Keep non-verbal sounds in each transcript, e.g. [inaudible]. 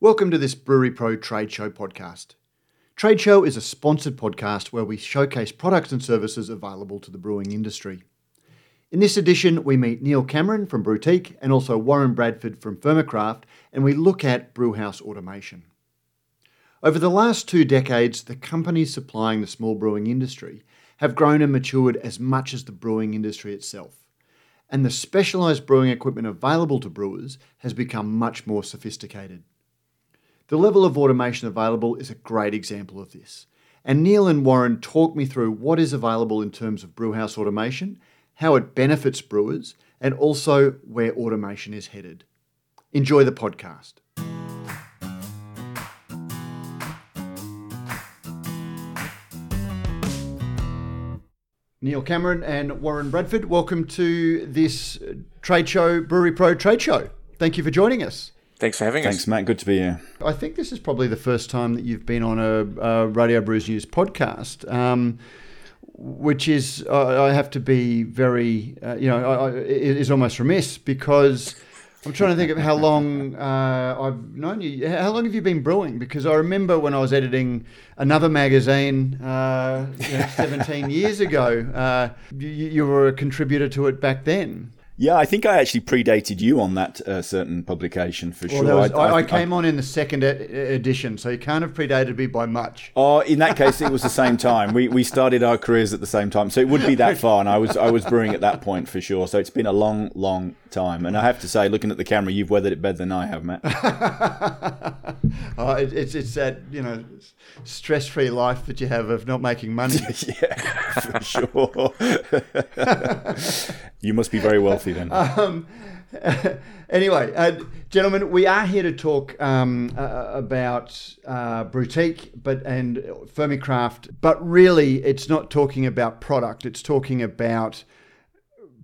Welcome to this Brewery Pro Trade Show podcast. Trade Show is a sponsored podcast where we showcase products and services available to the brewing industry. In this edition, we meet Neal Cameron from Brewtique and also Warren Bradford from Fermecraft, and we look at brewhouse automation. Over the last two decades, the companies supplying the small brewing industry have grown and matured as much as the brewing industry itself. And the specialised brewing equipment available to brewers has become much more sophisticated. The level of automation available is a great example of this. And Neal and Warren talk me through what is available in terms of brewhouse automation, how it benefits brewers, and also where automation is headed. Enjoy the podcast. Neal Cameron and Warren Bradford, welcome to this trade show, Brewery Pro Trade Show. Thank you for joining us. Thanks for having Thanks, us. Thanks, Matt. Good to be here. I think this is probably the first time that you've been on a, a Radio Brews News podcast, um, which is, uh, I have to be very, uh, you know, I, I, it is almost remiss because I'm trying to think of how [laughs] long uh, I've known you. How long have you been brewing? Because I remember when I was editing another magazine uh, you know, [laughs] 17 years ago, uh, you, you were a contributor to it back then. Yeah, I think I actually predated you on that uh, certain publication for Well, sure. was, I, I, think came on in the second e- edition, so you can't have predated me by much. Oh, in that case, it was the same [laughs] time. We we started our careers at the same time, so it would be that [laughs] far. And I was I was brewing at that point for sure. So it's been a long, long time. And I have to say, looking at the camera, you've weathered it better than I have, Matt. [laughs] oh, it, it's it's that you know stress-free life that you have of not making money. [laughs] yeah, for sure. [laughs] you must be very wealthy then. Um, anyway, uh, gentlemen, we are here to talk um, uh, about uh, Brewtique, but and Fermecraft. But really, it's not talking about product. It's talking about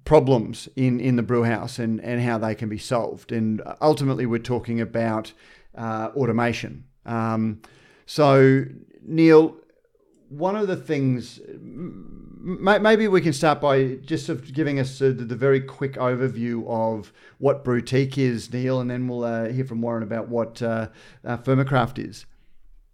problems in, in the brew house and, and how they can be solved. And ultimately, we're talking about uh, automation. Um, so, Neal, one of the things, maybe we can start by just sort of giving us the, the very quick overview of what Brewtique is, Neal, and then we'll uh, hear from Warren about what uh, uh, Fermecraft is.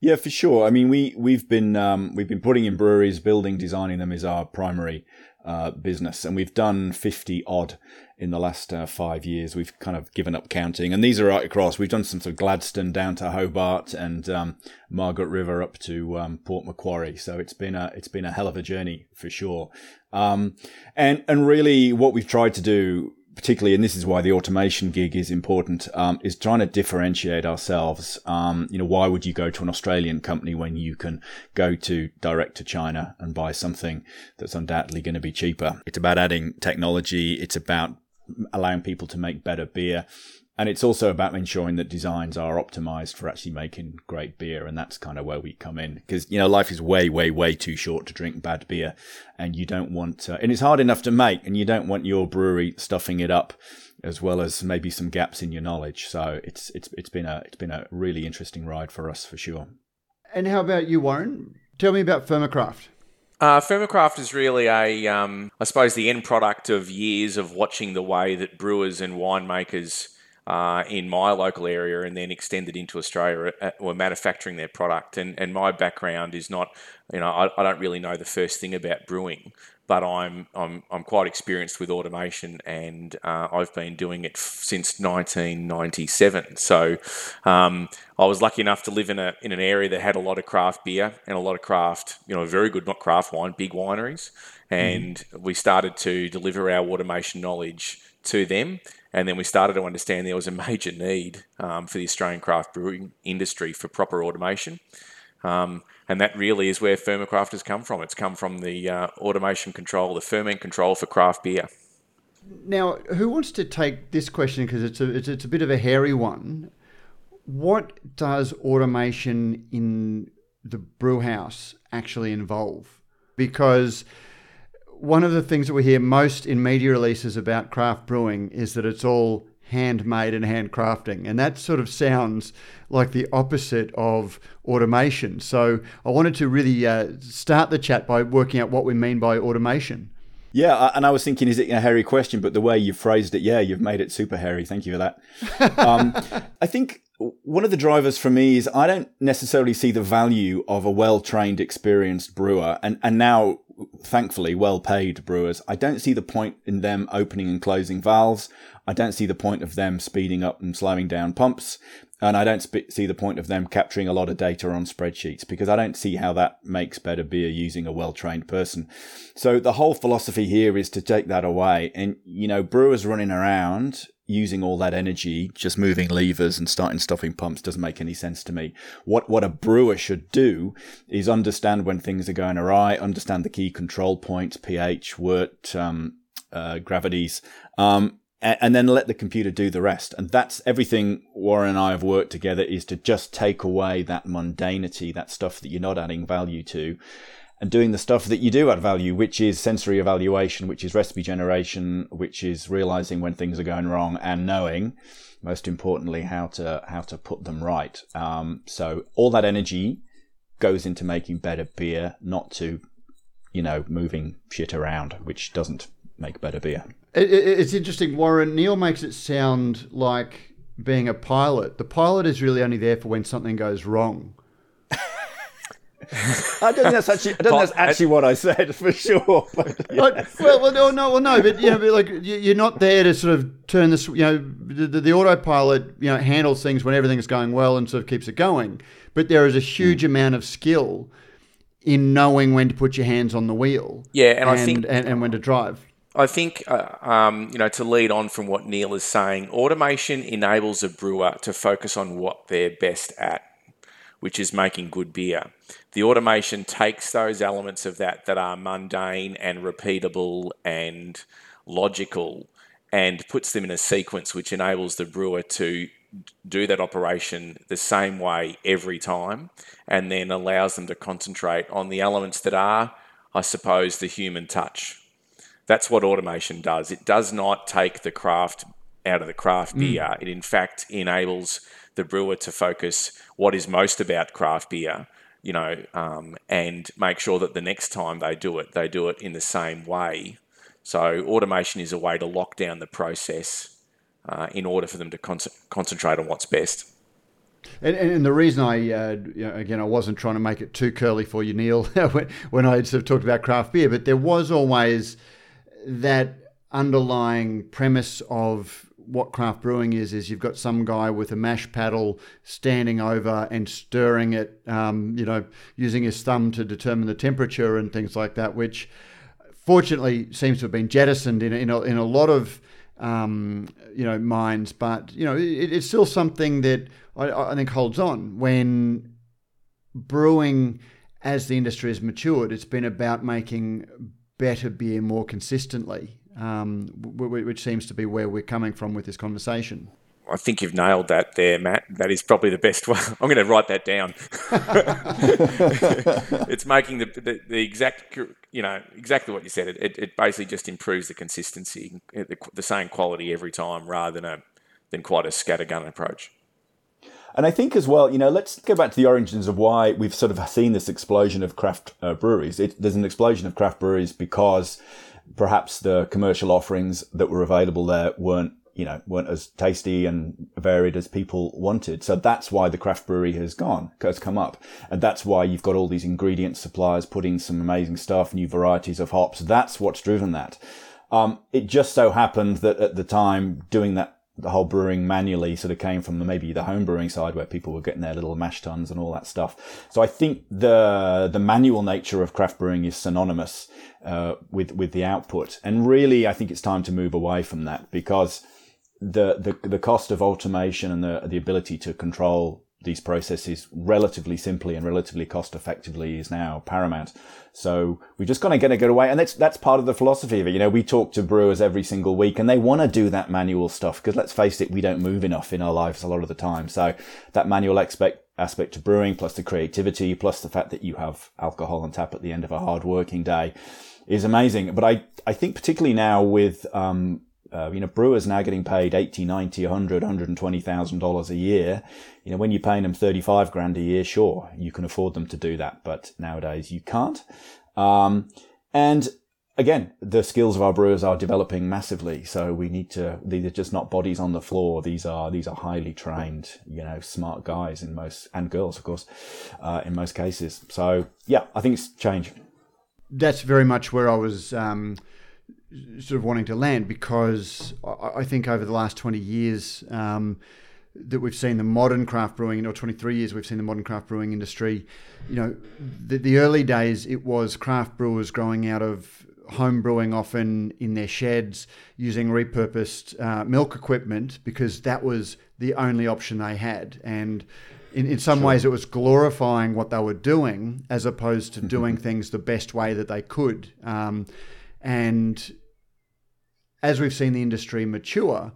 Yeah, for sure. I mean, we we've been um, we've been putting in breweries, building, designing them is our primary uh, business, and we've done fifty odd in the last uh, five years. We've kind of given up counting, and these are right across. We've done some sort of Gladstone down to Hobart and um, Margaret River up to um, Port Macquarie. So it's been a it's been a hell of a journey for sure. Um, and and really, what we've tried to do particularly, and this is why the automation gig is important, um, is trying to differentiate ourselves. Um, you know, why would you go to an Australian company when you can go to direct to China and buy something that's undoubtedly going to be cheaper? It's about adding technology. It's about allowing people to make better beer. And it's also about ensuring that designs are optimized for actually making great beer. And that's kind of where we come in. Because, you know, life is way, way, way too short to drink bad beer. And you don't want, uh, and it's hard enough to make, and you don't want your brewery stuffing it up as well as maybe some gaps in your knowledge. So it's, it's, it's been a, it's been a really interesting ride for us for sure. And how about you, Warren? Tell me about Fermecraft. Uh, Fermecraft is really a, um, I suppose, the end product of years of watching the way that brewers and winemakers uh, in my local area and then extended into Australia uh, were manufacturing their product. And, and my background is not, you know, I, I don't really know the first thing about brewing, but I'm, I'm, I'm quite experienced with automation and uh, I've been doing it f- since 1997. So um, I was lucky enough to live in, a, in an area that had a lot of craft beer and a lot of craft, you know, very good, not craft wine, big wineries. And mm. we started to deliver our automation knowledge to them and then we started to understand there was a major need um, for the Australian craft brewing industry for proper automation. Um, and that really is where Fermecraft has come from. It's come from the uh, automation control, the ferment control for craft beer. Now, who wants to take this question because it's a, it's, it's a bit of a hairy one? What does automation in the brew house actually involve? Because one of the things that we hear most in media releases about craft brewing is that it's all handmade and handcrafting. And that sort of sounds like the opposite of automation. So I wanted to really uh, start the chat by working out what we mean by automation. Yeah, and I was thinking, is it a hairy question? But the way you phrased it, yeah, you've made it super hairy. Thank you for that. [laughs] um, I think one of the drivers for me is I don't necessarily see the value of a well trained, experienced brewer, and and now thankfully well paid brewers. I don't see the point in them opening and closing valves. I don't see the point of them speeding up and slowing down pumps. And I don't sp- see the point of them capturing a lot of data on spreadsheets because I don't see how that makes better beer using a well trained person. So the whole philosophy here is to take that away. And, you know, brewers running around using all that energy, just moving levers and starting stopping pumps doesn't make any sense to me. What what a brewer should do is understand when things are going awry, understand the key control points, pH, wort, um, uh, gravities, um, and then let the computer do the rest. And that's everything Warren and I have worked together is to just take away that mundanity, that stuff that you're not adding value to, and doing the stuff that you do add value, which is sensory evaluation, which is recipe generation, which is realizing when things are going wrong and knowing, most importantly, how to how to put them right. Um, so all that energy goes into making better beer, not to, you know, moving shit around, which doesn't make better beer. It, it, it's interesting. Warren Neal makes it sound like being a pilot. The pilot is really only there for when something goes wrong. I don't think that's actually. I don't think that's actually what I said [laughs] for sure. But, [laughs] yes. well, well, no, no, well, no, but you know, but like you're not there to sort of turn this. You know, the, the autopilot, you know, handles things when everything is going well and sort of keeps it going. But there is a huge mm. amount of skill in knowing when to put your hands on the wheel. Yeah, and, and I think and, and when to drive. I think, uh, um, you know, to lead on from what Neal is saying, automation enables a brewer to focus on what they're best at, which is making good beer. The automation takes those elements of that that are mundane and repeatable and logical and puts them in a sequence which enables the brewer to do that operation the same way every time and then allows them to concentrate on the elements that are, I suppose, the human touch that's what automation does. It does not take the craft out of the craft mm. beer. It in fact enables the brewer to focus what is most about craft beer, you know, um, and make sure that the next time they do it, they do it in the same way. So automation is a way to lock down the process uh, in order for them to con- concentrate on what's best. And, and, the reason I, uh, you know, again, I wasn't trying to make it too curly for you, Neal, [laughs] when, when I sort of talked about craft beer, but there was always that underlying premise of what craft brewing is is you've got some guy with a mash paddle standing over and stirring it, um, you know, using his thumb to determine the temperature and things like that, which fortunately seems to have been jettisoned in, in, a, in a lot of um, you know minds. But you know, it, it's still something that I, I think holds on when brewing as the industry has matured. It's been about making better beer more consistently, um, which seems to be where we're coming from with this conversation. I think you've nailed that there, Matt. That is probably the best one. [laughs] I'm going to write that down. [laughs] it's making the, the, the, exact, you know, exactly what you said. It, it basically just improves the consistency, the, the same quality every time, rather than a than quite a scattergun approach. And I think as well, you know, let's go back to the origins of why we've sort of seen this explosion of craft uh, breweries. It, there's an explosion of craft breweries because perhaps the commercial offerings that were available there weren't, you know, weren't as tasty and varied as people wanted. So that's why the craft brewery has gone, has come up. And that's why you've got all these ingredient suppliers putting some amazing stuff, new varieties of hops. That's what's driven that. Um, it just so happened that at the time doing that the whole brewing manually sort of came from the, maybe the home brewing side where people were getting their little mash tuns and all that stuff. So I think the the manual nature of craft brewing is synonymous uh, with with the output, and really I think it's time to move away from that because the the the cost of automation and the the ability to control these processes relatively simply and relatively cost effectively is now paramount. So we're just kind of going to get away. And that's, that's part of the philosophy of it. You know, we talk to brewers every single week and they want to do that manual stuff because let's face it, we don't move enough in our lives a lot of the time. So that manual aspect, aspect to brewing plus the creativity plus the fact that you have alcohol on tap at the end of a hard working day is amazing. But I, I think particularly now with, um, uh, you know, brewers now getting paid 80, 90, 100, 120,000 dollars a year. You know, when you're paying them 35 grand a year, sure, you can afford them to do that, but nowadays you can't. Um, and again, the skills of our brewers are developing massively. So we need to, these are just not bodies on the floor. These are, these are highly trained, you know, smart guys in most, and girls, of course, uh, in most cases. So yeah, I think it's changed. That's very much where I was, um, sort of wanting to land because I think over the last 20 years, um, that we've seen the modern craft brewing, or 23 years we've seen the modern craft brewing industry. You know, the, the early days it was craft brewers growing out of home brewing often in their sheds using repurposed uh, milk equipment because that was the only option they had. And in, in some sure. ways, it was glorifying what they were doing as opposed to [laughs] doing things the best way that they could. Um, and as we've seen the industry mature,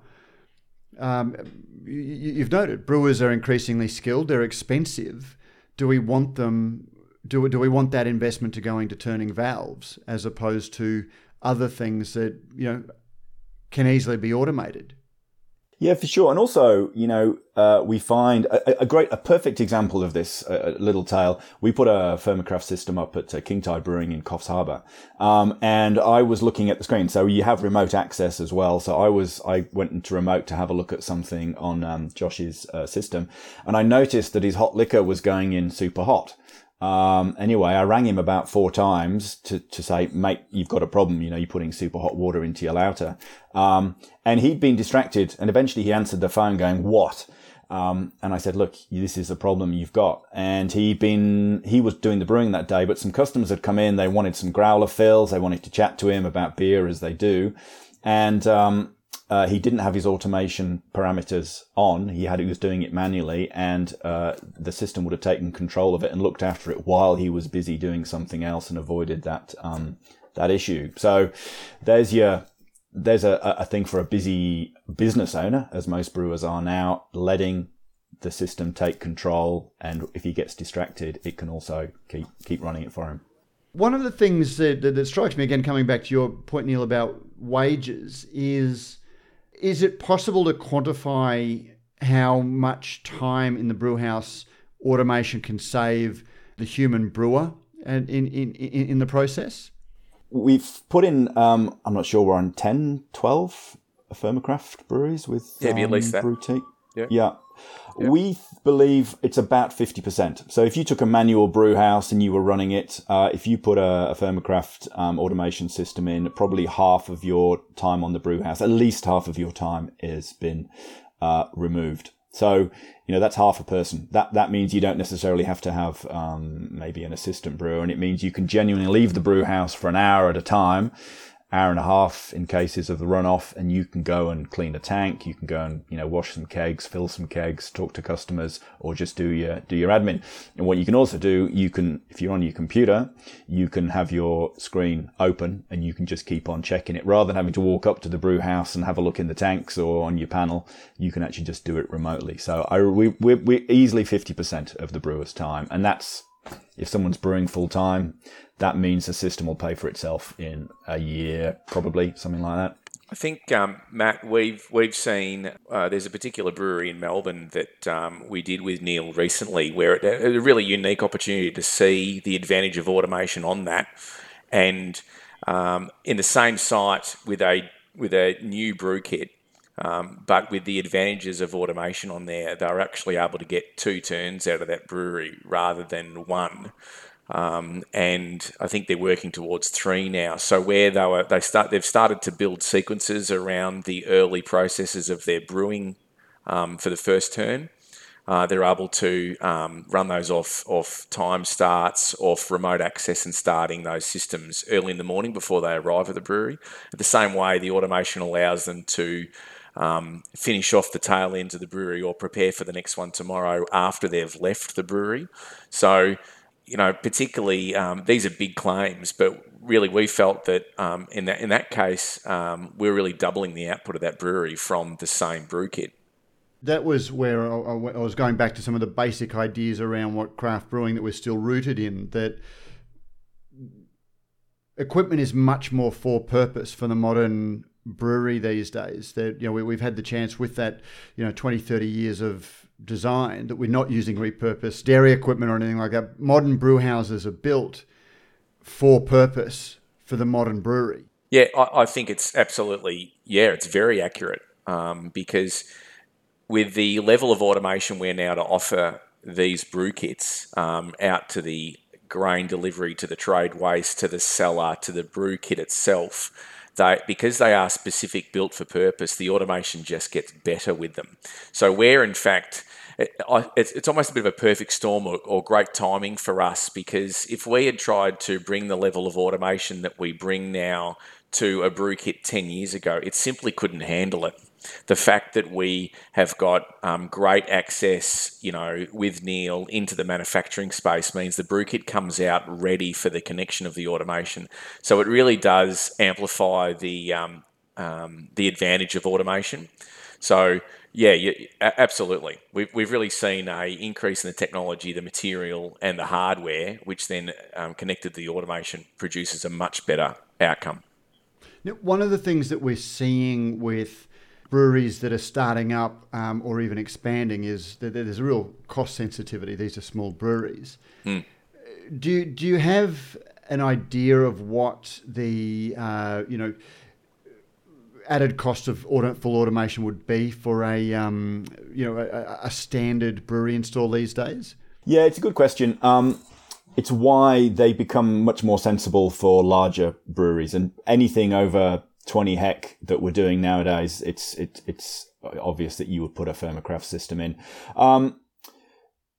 um, you, have noted brewers are increasingly skilled, they're expensive. Do we want them do, do we want that investment to go into turning valves as opposed to other things that you know can easily be automated? Yeah, for sure. And also, you know, uh, we find a, a, great, a perfect example of this uh, little tale. We put a Fermecraft system up at uh, King Tide Brewing in Coffs Harbour. Um, and I was looking at the screen. So you have remote access as well. So I was, I went into remote to have a look at something on um, Josh's uh, system. And I noticed that his hot liquor was going in super hot. Um, anyway, I rang him about four times to, to say, mate, you've got a problem. You know, you're putting super hot water into your lauter. Um, and he'd been distracted and eventually he answered the phone going, what? Um, and I said, look, this is a problem you've got. And he'd been, he was doing the brewing that day, but some customers had come in. They wanted some growler fills. They wanted to chat to him about beer as they do. And, um, uh, he didn't have his automation parameters on. He had he was doing it manually, and uh, the system would have taken control of it and looked after it while he was busy doing something else and avoided that um, that issue. So there's your there's a, a thing for a busy business owner, as most brewers are now, letting the system take control, and if he gets distracted, it can also keep keep running it for him. One of the things that, that, that strikes me again, coming back to your point, Neal, about wages, is is it possible to quantify how much time in the brewhouse automation can save the human brewer and in, in, in, in the process? We've put in, um, I'm not sure, we're on 10, 12 Fermecraft breweries with yeah, um, at least that. Brewtique. Yeah. yeah. We believe it's about 50%. So if you took a manual brew house and you were running it, uh, if you put a, a Fermecraft um, automation system in, probably half of your time on the brew house, at least half of your time has been uh, removed. So, you know, that's half a person. That, that means you don't necessarily have to have, um, maybe an assistant brewer and it means you can genuinely leave the brew house for an hour at a time hour and a half in cases of the runoff and you can go and clean a tank. You can go and you know wash some kegs fill some kegs talk to customers or just do your do your admin. And what you can also do you can if you're on your computer you can have your screen open and you can just keep on checking it. Rather than having to walk up to the brew house and have a look in the tanks or on your panel you can actually just do it remotely. So I, we, we're, we're easily 50% of the brewer's time. And that's if someone's brewing full time, that means the system will pay for itself in a year, probably something like that. I think um, Matt, we've we've seen uh, there's a particular brewery in Melbourne that um, we did with Neal recently, where it, a really unique opportunity to see the advantage of automation on that, and um, in the same site with a with a new brew kit, um, but with the advantages of automation on there, they're actually able to get two turns out of that brewery rather than one. Um, and I think they're working towards three now. So where they were, they start, they've started to build sequences around the early processes of their brewing um, for the first turn. Uh, they're able to um, run those off off time starts, off remote access, and starting those systems early in the morning before they arrive at the brewery. The same way, the automation allows them to um, finish off the tail end of the brewery or prepare for the next one tomorrow after they've left the brewery. So, you know, particularly um, these are big claims, but really we felt that um, in that in that case um, we're really doubling the output of that brewery from the same brew kit. That was where I, was going back to some of the basic ideas around what craft brewing that we're still rooted in. That equipment is much more for purpose for the modern brewery these days. That you know we, have had the chance with that you know 20, 30 years of design that we're not using repurposed dairy equipment or anything like that. Modern brew houses are built for purpose for the modern brewery. Yeah, I, I think it's absolutely, yeah, it's very accurate um, because with the level of automation we're now to offer these brew kits um, out to the grain delivery, to the trade waste, to the cellar, to the brew kit itself, they, because they are specific built for purpose, the automation just gets better with them. So where in fact it, it's, it's almost a bit of a perfect storm or, or, great timing for us because if we had tried to bring the level of automation that we bring now to a brew kit 10 years ago, it simply couldn't handle it. The fact that we have got um, great access, you know, with Neal into the manufacturing space means the brew kit comes out ready for the connection of the automation. So it really does amplify the um, um, the advantage of automation. So yeah, yeah, absolutely. We've, we've really seen a increase in the technology, the material, and the hardware, which then um, connected to the automation produces a much better outcome. Now, one of the things that we're seeing with breweries that are starting up um, or even expanding is that there's a real cost sensitivity. These are small breweries. Mm. Do you, do you have an idea of what the uh, you know added cost of auto, full automation would be for a um, you know a, a, standard brewery install these days? Yeah, it's a good question. Um, it's why they become much more sensible for larger breweries and anything over 20 hec that we're doing nowadays. It's it, it's obvious that you would put a Fermecraft system in. Um,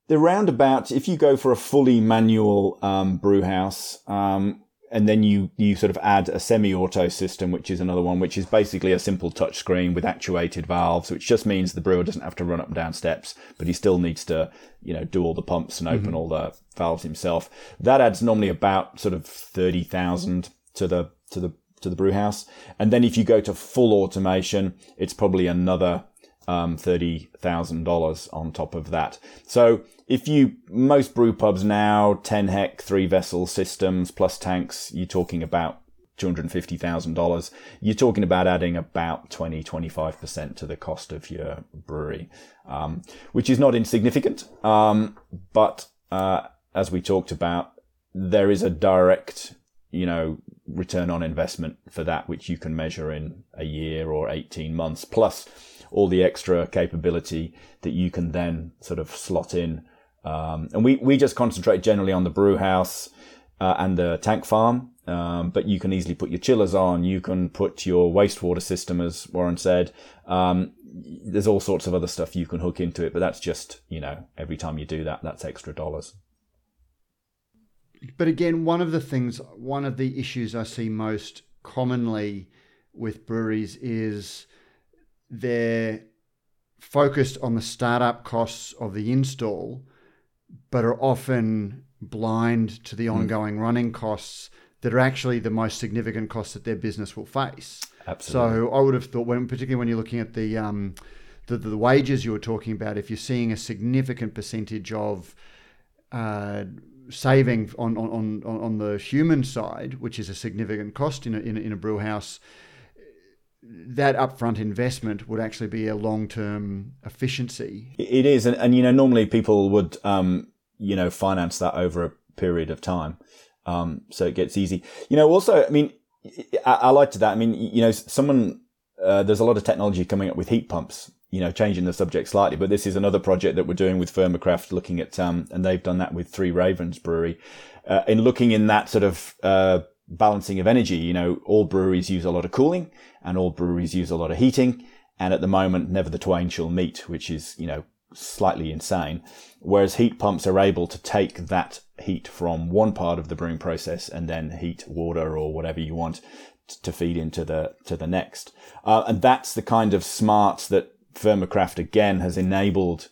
the roundabout, if you go for a fully manual um, brew house, um, and then you you sort of add a semi-auto system, which is another one, which is basically a simple touch screen with actuated valves, which just means the brewer doesn't have to run up and down steps, but he still needs to you know do all the pumps and open mm-hmm. all the valves himself. That adds normally about sort of thirty thousand to the to the to the brew house, and then if you go to full automation, it's probably another um, thirty thousand dollars on top of that. So if you most brew pubs now, ten hec, three vessel systems plus tanks, you're talking about two hundred fifty thousand dollars. You're talking about adding about 20, 25 percent to the cost of your brewery, um, which is not insignificant. Um, but uh, as we talked about, there is a direct, you know, return on investment for that, which you can measure in a year or eighteen months plus all the extra capability that you can then sort of slot in. Um, and we, we just concentrate generally on the brew house uh, and the tank farm, um, but you can easily put your chillers on. You can put your wastewater system, as Warren said. Um, there's all sorts of other stuff you can hook into it, but that's just, you know, every time you do that, that's extra dollars. But again, one of the things, one of the issues I see most commonly with breweries is they're focused on the startup costs of the install, but are often blind to the hmm. ongoing mm. running costs that are actually the most significant costs that their business will face. Absolutely. So I would have thought, when particularly when you're looking at the um, the, the, wages you were talking about, if you're seeing a significant percentage of uh, saving on, on, on, on the human side, which is a significant cost in a, in a, in a brew house, that upfront investment would actually be a long term efficiency. It is, and, and you know normally people would um, you know finance that over a period of time, um, so it gets easy. You know, also, I mean, I, to that. I mean, you know, someone uh, there's a lot of technology coming up with heat pumps. You know, changing the subject slightly, but this is another project that we're doing with Fermecraft, looking at, um, and they've done that with Three Ravens Brewery, uh, in looking in that sort of uh, balancing of energy. You know, all breweries use a lot of cooling and all breweries use a lot of heating. And at the moment, never the twain shall meet, which is, you know, slightly insane. Whereas heat pumps are able to take that heat from one part of the brewing process and then heat water or whatever you want to feed into the to the next. Uh, and that's the kind of smarts that Fermecraft again has enabled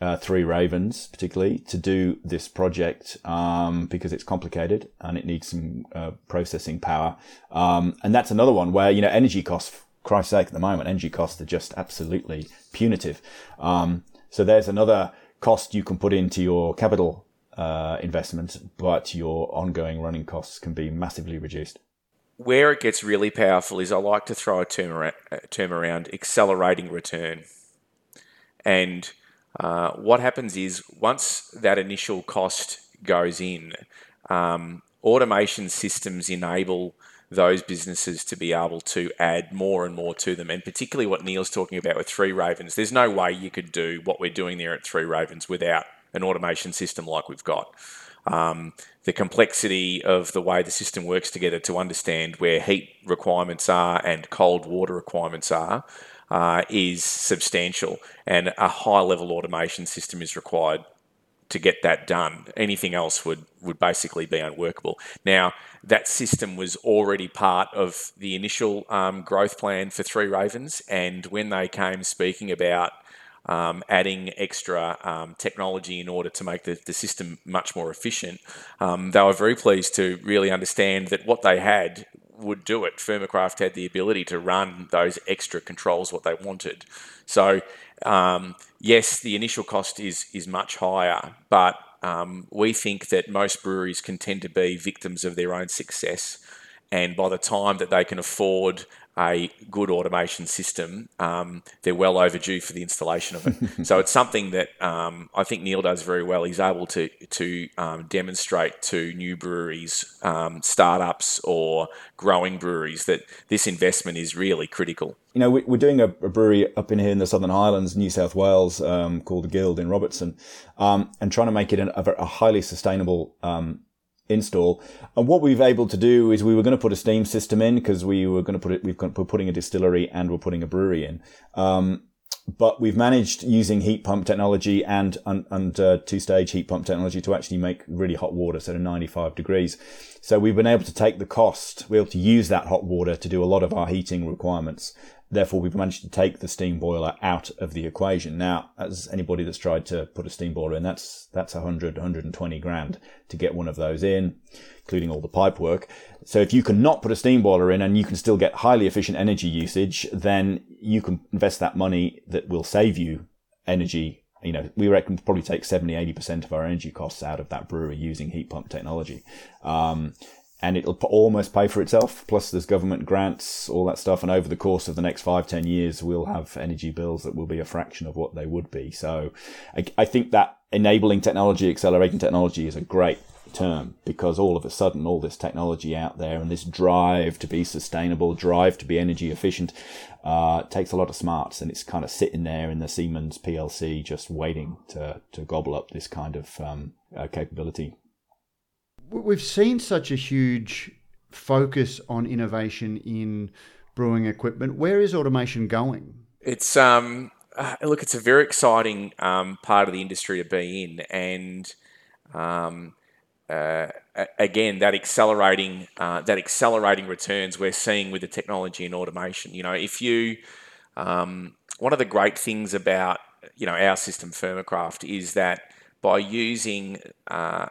uh, Three Ravens, particularly, to do this project um, because it's complicated and it needs some uh, processing power. Um, and that's another one where you know energy costs. Christ's sake, at the moment, energy costs are just absolutely punitive. Um, so there's another cost you can put into your capital uh, investment, but your ongoing running costs can be massively reduced. Where it gets really powerful is I like to throw a term around, term around accelerating return. And uh, what happens is once that initial cost goes in, um, automation systems enable those businesses to be able to add more and more to them. And particularly what Neal's talking about with Three Ravens, there's no way you could do what we're doing there at Three Ravens without an automation system like we've got. Um, the complexity of the way the system works together to understand where heat requirements are and cold water requirements are uh, is substantial, and a high level automation system is required to get that done. Anything else would, would basically be unworkable. Now, that system was already part of the initial um, growth plan for Three Ravens, and when they came speaking about um, adding extra um, technology in order to make the, the system much more efficient, um, they were very pleased to really understand that what they had would do it. Fermecraft had the ability to run those extra controls what they wanted. So um, yes, the initial cost is is much higher, but um, we think that most breweries can tend to be victims of their own success. And by the time that they can afford a good automation system, um, they're well overdue for the installation of it. [laughs] so it's something that um, I think Neal does very well. He's able to to um, demonstrate to new breweries, um, startups, or growing breweries that this investment is really critical. You know, we're doing a, brewery up in here in the Southern Highlands, New South Wales, um, called the Guild in Robertson, um, and trying to make it a, a highly sustainable install. And what we've able to do is we were going to put a steam system in because we were going to put it, we've got, we're putting a distillery and we're putting a brewery in. Um, but we've managed using heat pump technology and, and, and uh, two stage heat pump technology to actually make really hot water, so to 95 degrees. So we've been able to take the cost, we're able to use that hot water to do a lot of our heating requirements. Therefore, we've managed to take the steam boiler out of the equation. Now, as anybody that's tried to put a steam boiler in, that's that's 100, 120 grand to get one of those in, including all the pipe work. So if you can not put a steam boiler in and you can still get highly efficient energy usage, then you can invest that money that will save you energy. You know, we reckon probably take 70, 80% of our energy costs out of that brewery using heat pump technology. Um, and it'll almost pay for itself. Plus, there's government grants, all that stuff, and over the course of the next five, ten years, we'll have energy bills that will be a fraction of what they would be. So, I, I think that enabling technology, accelerating technology, is a great term because all of a sudden, all this technology out there and this drive to be sustainable, drive to be energy efficient, uh, takes a lot of smarts, and it's kind of sitting there in the Siemens PLC, just waiting to to gobble up this kind of um, uh, capability we've seen such a huge focus on innovation in brewing equipment. Where is automation going? It's um, uh, look, it's a very exciting um, part of the industry to be in, and um, again, that accelerating uh, that accelerating returns we're seeing with the technology and automation. You know, if you um, one of the great things about you know our system, Fermecraft, is that by using uh,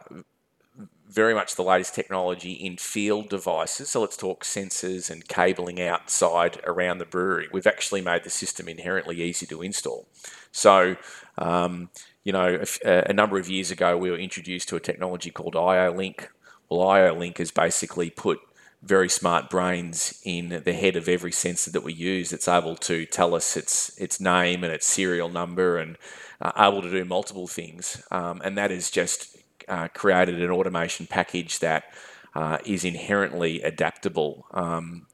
very much the latest technology in field devices. So let's talk sensors and cabling outside around the brewery. We've actually made the system inherently easy to install. So, um, you know, a, a, number of years ago, we were introduced to a technology called IO-Link. Well, IO-Link has basically put very smart brains in the head of every sensor that we use. It's able to tell us its its name and its serial number and uh, able to do multiple things. Um, and has just uh, created an automation package that uh, is inherently adaptable um,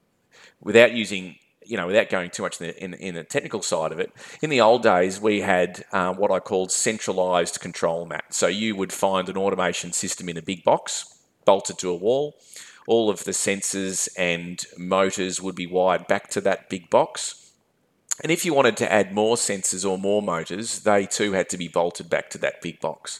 without using you know, without going too much in the, in, in the, technical side of it, in the old days we had uh, what I called centralized control mat. So you would find an automation system in a big box bolted to a wall. All of the sensors and motors would be wired back to that big box. And if you wanted to add more sensors or more motors, they too had to be bolted back to that big box.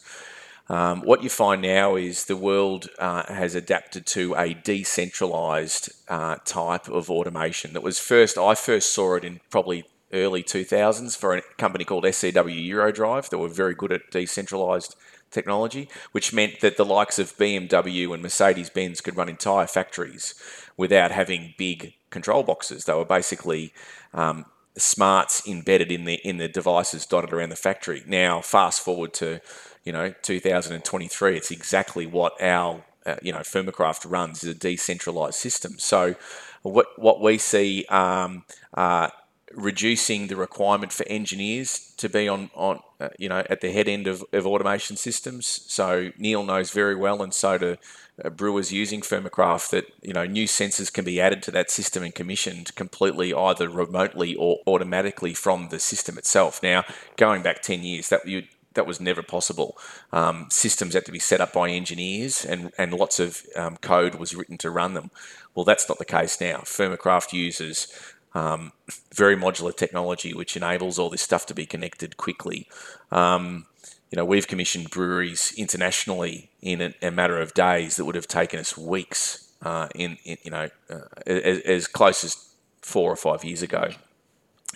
Um, what you find now is the world uh, has adapted to a decentralized uh, type of automation that was first, I first saw it in probably early 2000s for a company called SEW Eurodrive that were very good at decentralized technology, which meant that the likes of BMW and Mercedes Benz could run entire factories without having big control boxes. They were basically um, smarts embedded in the in the devices dotted around the factory. Now, fast forward to you know 2023, it's exactly what our uh, you know Fermecraft runs is a decentralized system. So what what we see um, uh, reducing the requirement for engineers to be on, on uh, you know, at the head end of, of automation systems. So Neal knows very well, and so do uh, brewers using Fermecraft, that you know new sensors can be added to that system and commissioned completely either remotely or automatically from the system itself. Now, going back ten years, that you that was never possible. Um, systems had to be set up by engineers, and, and lots of um, code was written to run them. Well, that's not the case now. Fermecraft uses um, very modular technology, which enables all this stuff to be connected quickly. Um, you know, we've commissioned breweries internationally in a, a, matter of days that would have taken us weeks. Uh, in, in, you know, uh, as, as close as four or five years ago.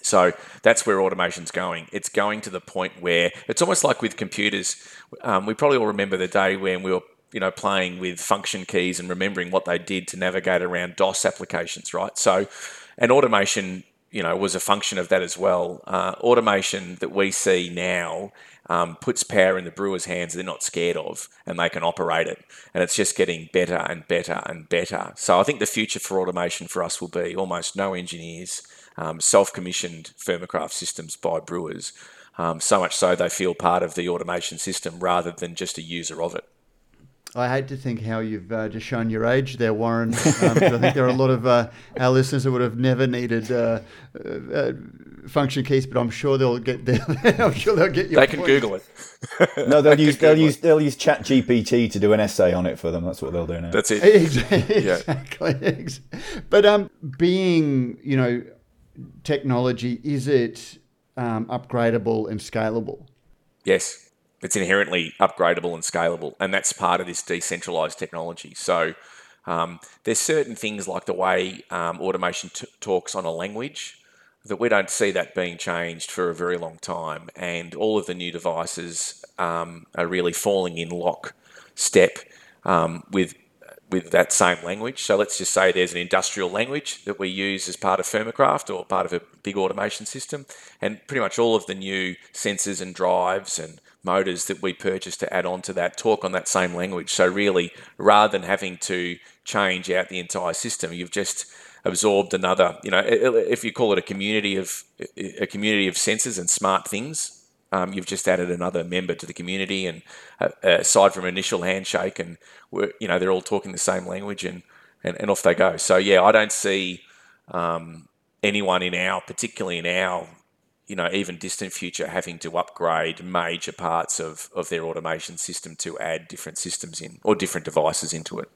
So that's where automation's going. It's going to the point where it's almost like with computers. Um, we probably all remember the day when we were you know playing with function keys and remembering what they did to navigate around DOS applications, right? So and automation, you know, was a function of that as well. Uh, automation that we see now um, puts power in the brewers' hands they're not scared of, and they can operate it. And it's just getting better and better and better. So I think the future for automation for us will be almost no engineers, um, self-commissioned Fermecraft systems by brewers. Um, so much so they feel part of the automation system rather than just a user of it. I hate to think how you've uh, just shown your age there, Warren. Um, I think there are a lot of uh, our listeners that would have never needed uh, uh function keys, but I'm sure they'll get there. [laughs] I'm sure they'll get your. They can Google it. no, they'll [laughs] use they'll use they'll use Chat GPT to do an essay on it for them. That's what they'll do now. That's it. [laughs] Exactly. Yeah. But um, being you know, technology is it um, upgradable and scalable? Yes it's inherently upgradable and scalable, and that's part of this decentralized technology. So um, there's certain things like the way um, automation t- talks on a language that we don't see that being changed for a very long time, and all of the new devices um, are really falling in lock step um, with with that same language. So let's just say there's an industrial language that we use as part of Fermecraft or part of a big automation system, and pretty much all of the new sensors and drives and motors that we purchase to add on to that talk on that same language. So really, rather than having to change out the entire system, you've just absorbed another. You know, if you call it a community of a community of sensors and smart things. Um, you've just added another member to the community, and uh, aside from initial handshake, and we're, you know they're all talking the same language, and, and, and off they go. So yeah, I don't see um, anyone in our, particularly in our you know, even distant future having to upgrade major parts of, of their automation system to add different systems in or different devices into it.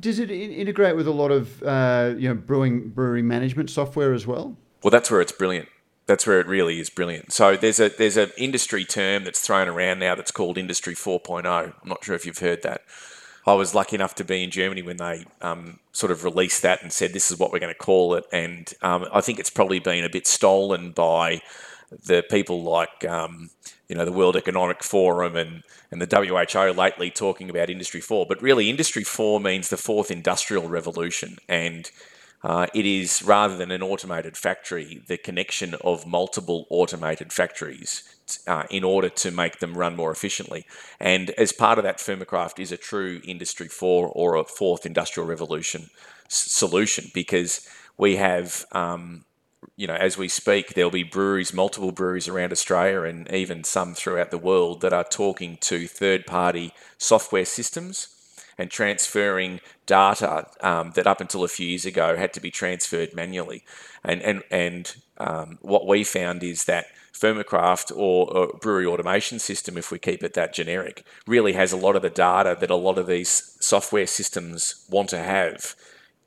Does it integrate with a lot of uh, you know brewing brewery management software as well? Well, that's where it's brilliant. That's where it really is brilliant. So there's a there's an industry term that's thrown around now that's called Industry 4.0. I'm not sure if you've heard that. I was lucky enough to be in Germany when they um, sort of released that and said this is what we're going to call it. And um, I think it's probably been a bit stolen by the people like um, you know the World Economic Forum and and the WHO lately talking about Industry Four, but really Industry Four means the fourth industrial revolution, and uh, it is rather than an automated factory, the connection of multiple automated factories uh, in order to make them run more efficiently. And as part of that, Fermecraft is a true Industry 4 or a fourth industrial revolution s- solution because we have um, you know, as we speak, there'll be breweries, multiple breweries around Australia and even some throughout the world that are talking to third party software systems and transferring data um, that up until a few years ago had to be transferred manually. And, and, and um, what we found is that Fermecraft or, or brewery automation system, if we keep it that generic, really has a lot of the data that a lot of these software systems want to have.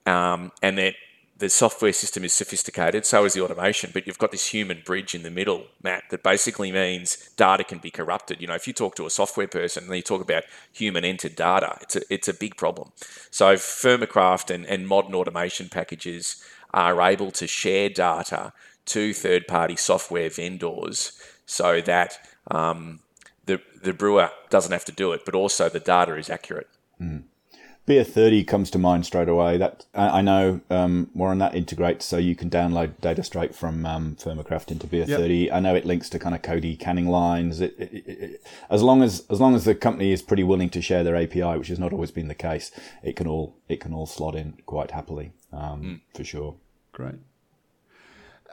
Um, and that the software system is sophisticated, so is the automation, but you've got this human bridge in the middle, Matt, that basically means data can be corrupted. You know, if you talk to a software person and you talk about human entered data, it's a, it's a big problem. So Fermecraft and, and modern automation packages are able to share data to third party software vendors so that um, the, the brewer doesn't have to do it, but also the data is accurate. Mm. Beer 30 comes to mind straight away. That I, know, um, Warren, that integrates so you can download data straight from um, Fermecraft into Beer yep. 30. I know it links to kind of Codi canning lines. It, it, it, as long as as long as the company is pretty willing to share their API, which has not always been the case, it can all it can all slot in quite happily um, mm. for sure. Great.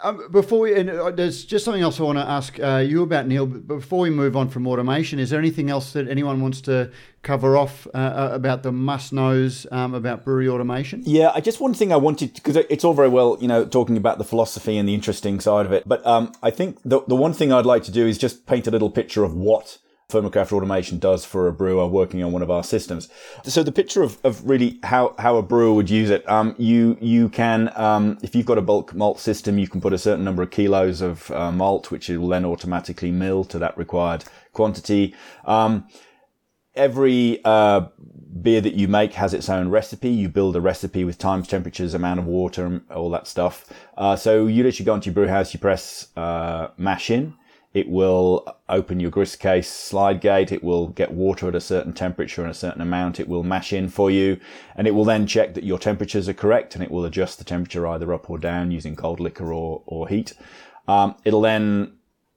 Um, before we, and uh, there's just something else I want to ask uh, you about, Neal. Before we move on from automation, is there anything else that anyone wants to cover off uh, uh about the must knows um, about brewery automation? Yeah, I just one thing I wanted because it's all very well, you know, talking about the philosophy and the interesting side of it, but um, I think the the one thing I'd like to do is just paint a little picture of what Fermecraft Automation does for a brewer working on one of our systems. So the picture of, of really how, how a brewer would use it, um, you you can um, if you've got a bulk malt system, you can put a certain number of kilos of uh, malt, which it will then automatically mill to that required quantity. Um, every uh, beer that you make has its own recipe. You build a recipe with times, temperatures, amount of water, and all that stuff. Uh, so you literally go into your brew house, you press uh, mash in it will open your grist case slide gate. It will get water at a certain temperature and a certain amount. It will mash in for you and it will then check that your temperatures are correct and it will adjust the temperature either up or down using cold liquor or, or heat. Um, it'll then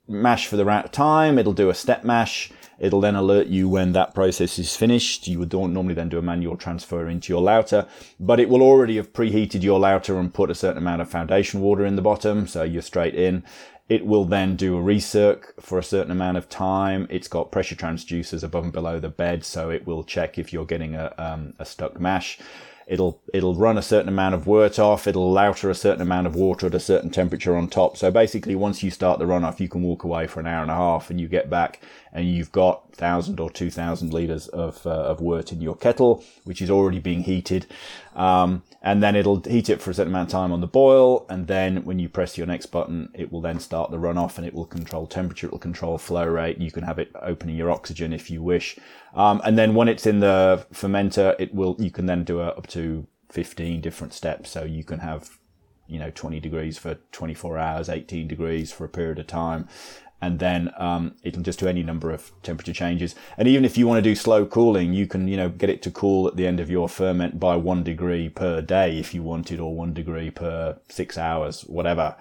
mash for the right time. It'll do a step mash. It'll then alert you when that process is finished. You would normally then do a manual transfer into your lauter, but it will already have preheated your lauter and put a certain amount of foundation water in the bottom. So you're straight in. It will then do a recirc for a certain amount of time. It's got pressure transducers above and below the bed, so it will check if you're getting a, um, a stuck mash. It'll it'll run a certain amount of wort off. It'll lauter a certain amount of water at a certain temperature on top. So basically, once you start the run off, you can walk away for an hour and a half, and you get back, and you've got thousand or two thousand liters of uh, of wort in your kettle, which is already being heated. Um, and then it'll heat it for a certain amount of time on the boil, and then when you press your next button, it will then start the runoff, and it will control temperature, it will control flow rate. You can have it opening your oxygen if you wish, um, and then when it's in the fermenter, it will you can then do a, up to 15 different steps, so you can have you know 20 degrees for 24 hours, 18 degrees for a period of time, and then um, it can just do any number of temperature changes. And even if you want to do slow cooling, you can you know get it to cool at the end of your ferment by one degree per day if you wanted, or one degree per six hours, whatever.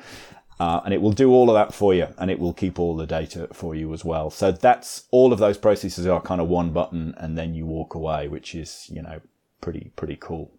Uh, and it will do all of that for you, and it will keep all the data for you as well. So that's all of those processes are kind of one button, and then you walk away, which is you know pretty pretty cool.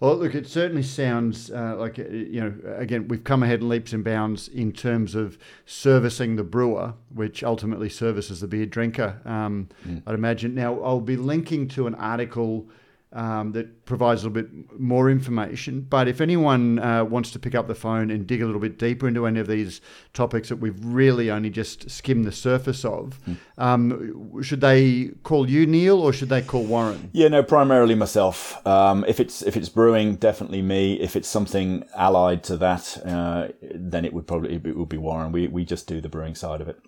Well, look, it certainly sounds uh, like, uh, you know, again, we've come ahead in leaps and bounds in terms of servicing the brewer, which ultimately services the beer drinker, um, mm. I'd imagine. Now, I'll be linking to an article um, that provides a little bit more information. But if anyone uh, wants to pick up the phone and dig a little bit deeper into any of these topics that we've really only just skimmed the surface of, mm. um, should they call you, Neal, or should they call Warren? Yeah, no, primarily myself. Um, if it's if it's brewing, definitely me. If it's something allied to that, uh, then it would probably it would be Warren. We we just do the brewing side of it.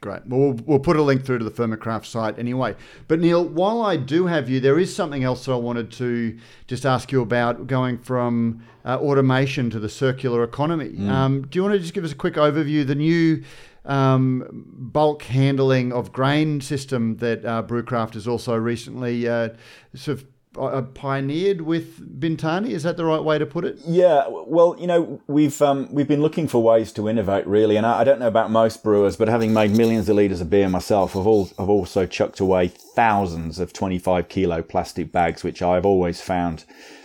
Great. Well, we'll, we'll put a link through to the Fermecraft site anyway. But Neal, while I do have you, there is something else that I wanted to just ask you about going from uh, automation to the circular economy. Mm. Um, do you want to just give us a quick overview? The new um, bulk handling of grain system that uh, Brewcraft has also recently uh, sort of uh, pioneered with Bintani. Is that the right way to put it? Yeah. Well, you know, we've um, we've been looking for ways to innovate, really. And I, I, don't know about most brewers, but having made millions of liters of beer myself, I've, all, I've also chucked away thousands of 25 kilo plastic bags, which I've always found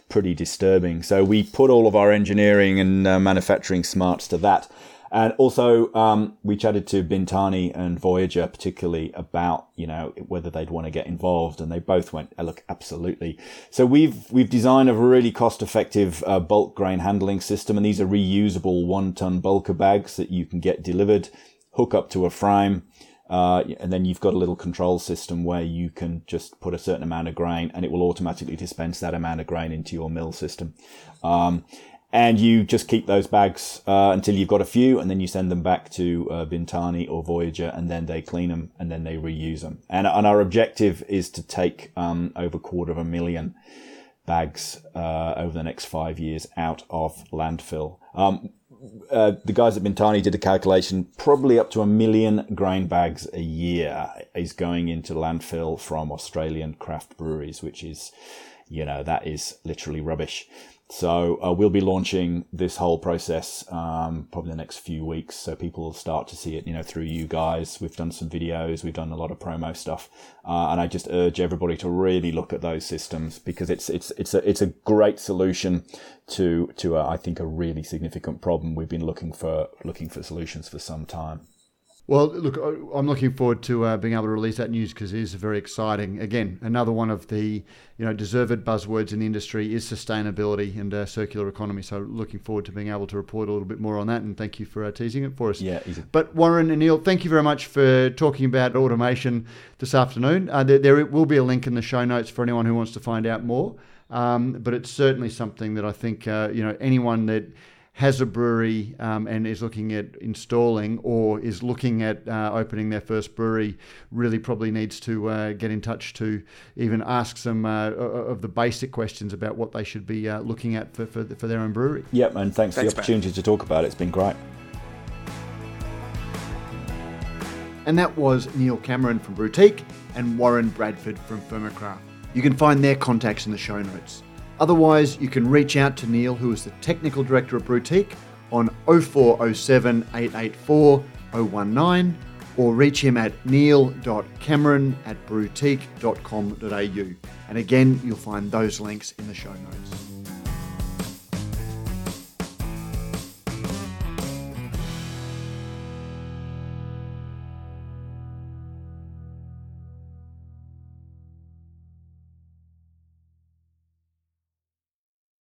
pretty disturbing. So we put all of our engineering and uh, manufacturing smarts to that. And also, um, we chatted to Bintani and Voyager particularly about, you know, whether they'd want to get involved, and they both went, oh, "Look, absolutely." So we've we've designed a really cost-effective uh, bulk grain handling system, and these are reusable one-ton bulker bags that you can get delivered, hook up to a frame. Uh, and then you've got a little control system where you can just put a certain amount of grain and it will automatically dispense that amount of grain into your mill system. Um, and you just keep those bags uh, until you've got a few, and then you send them back to uh, Bintani or Voyager, and then they clean them and then they reuse them. And, and our objective is to take um, over a quarter of a million bags uh, over the next five years out of landfill. Um, uh, the guys at Bintani did a calculation. Probably up to a million grain bags a year is going into landfill from Australian craft breweries, which is, you know, that is literally rubbish. So uh, we'll be launching this whole process um, probably the next few weeks, so people will start to see it, you know, through you guys. We've done some videos, we've done a lot of promo stuff, uh, and I just urge everybody to really look at those systems because it's it's it's a it's a great solution to to a, I think a really significant problem. We've been looking for looking for solutions for some time. Well, look, I'm looking forward to uh, being able to release that news because it is very exciting. Again, another one of the you know deserved buzzwords in the industry is sustainability and uh, circular economy. So, looking forward to being able to report a little bit more on that. And thank you for uh, teasing it for us. Yeah, easy. But Warren and Neal, thank you very much for talking about automation this afternoon. Uh, there, there, will be a link in the show notes for anyone who wants to find out more. Um, but it's certainly something that I think uh, you know anyone that has a brewery um, and is looking at installing or is looking at uh, opening their first brewery really probably needs to uh, get in touch to even ask some uh, of the basic questions about what they should be uh, looking at for, for, for, their own brewery. Yep, and thanks, thanks for the opportunity man. to talk about it. It's been great. And that was Neal Cameron from Brewtique and Warren Bradford from Fermecraft. You can find their contacts in the show notes. Otherwise, you can reach out to Neal, who is the technical director of Brewtique, on 0407 884 019 or reach him at neal.cameron at brewtique.com.au. And again, you'll find those links in the show notes.